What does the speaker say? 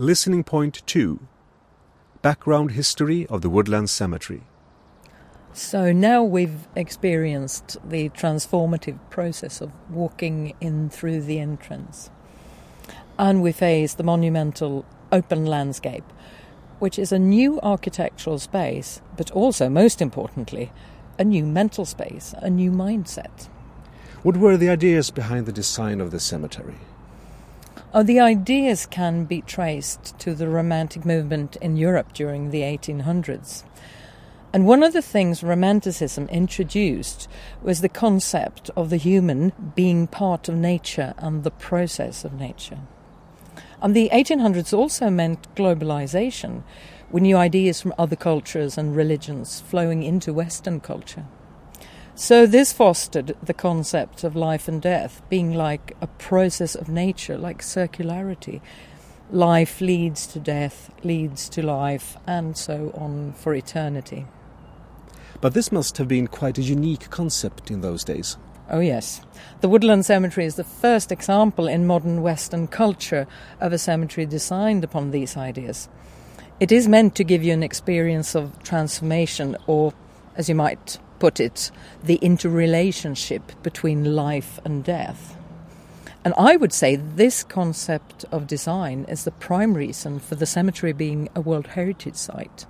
Listening Point 2 Background History of the Woodland Cemetery. So now we've experienced the transformative process of walking in through the entrance. And we face the monumental open landscape, which is a new architectural space, but also, most importantly, a new mental space, a new mindset. What were the ideas behind the design of the cemetery? Oh, the ideas can be traced to the Romantic movement in Europe during the 1800s. And one of the things Romanticism introduced was the concept of the human being part of nature and the process of nature. And the 1800s also meant globalization, with new ideas from other cultures and religions flowing into Western culture. So, this fostered the concept of life and death being like a process of nature, like circularity. Life leads to death, leads to life, and so on for eternity. But this must have been quite a unique concept in those days. Oh, yes. The Woodland Cemetery is the first example in modern Western culture of a cemetery designed upon these ideas. It is meant to give you an experience of transformation, or, as you might put it, the interrelationship between life and death. And I would say this concept of design is the prime reason for the cemetery being a World Heritage Site.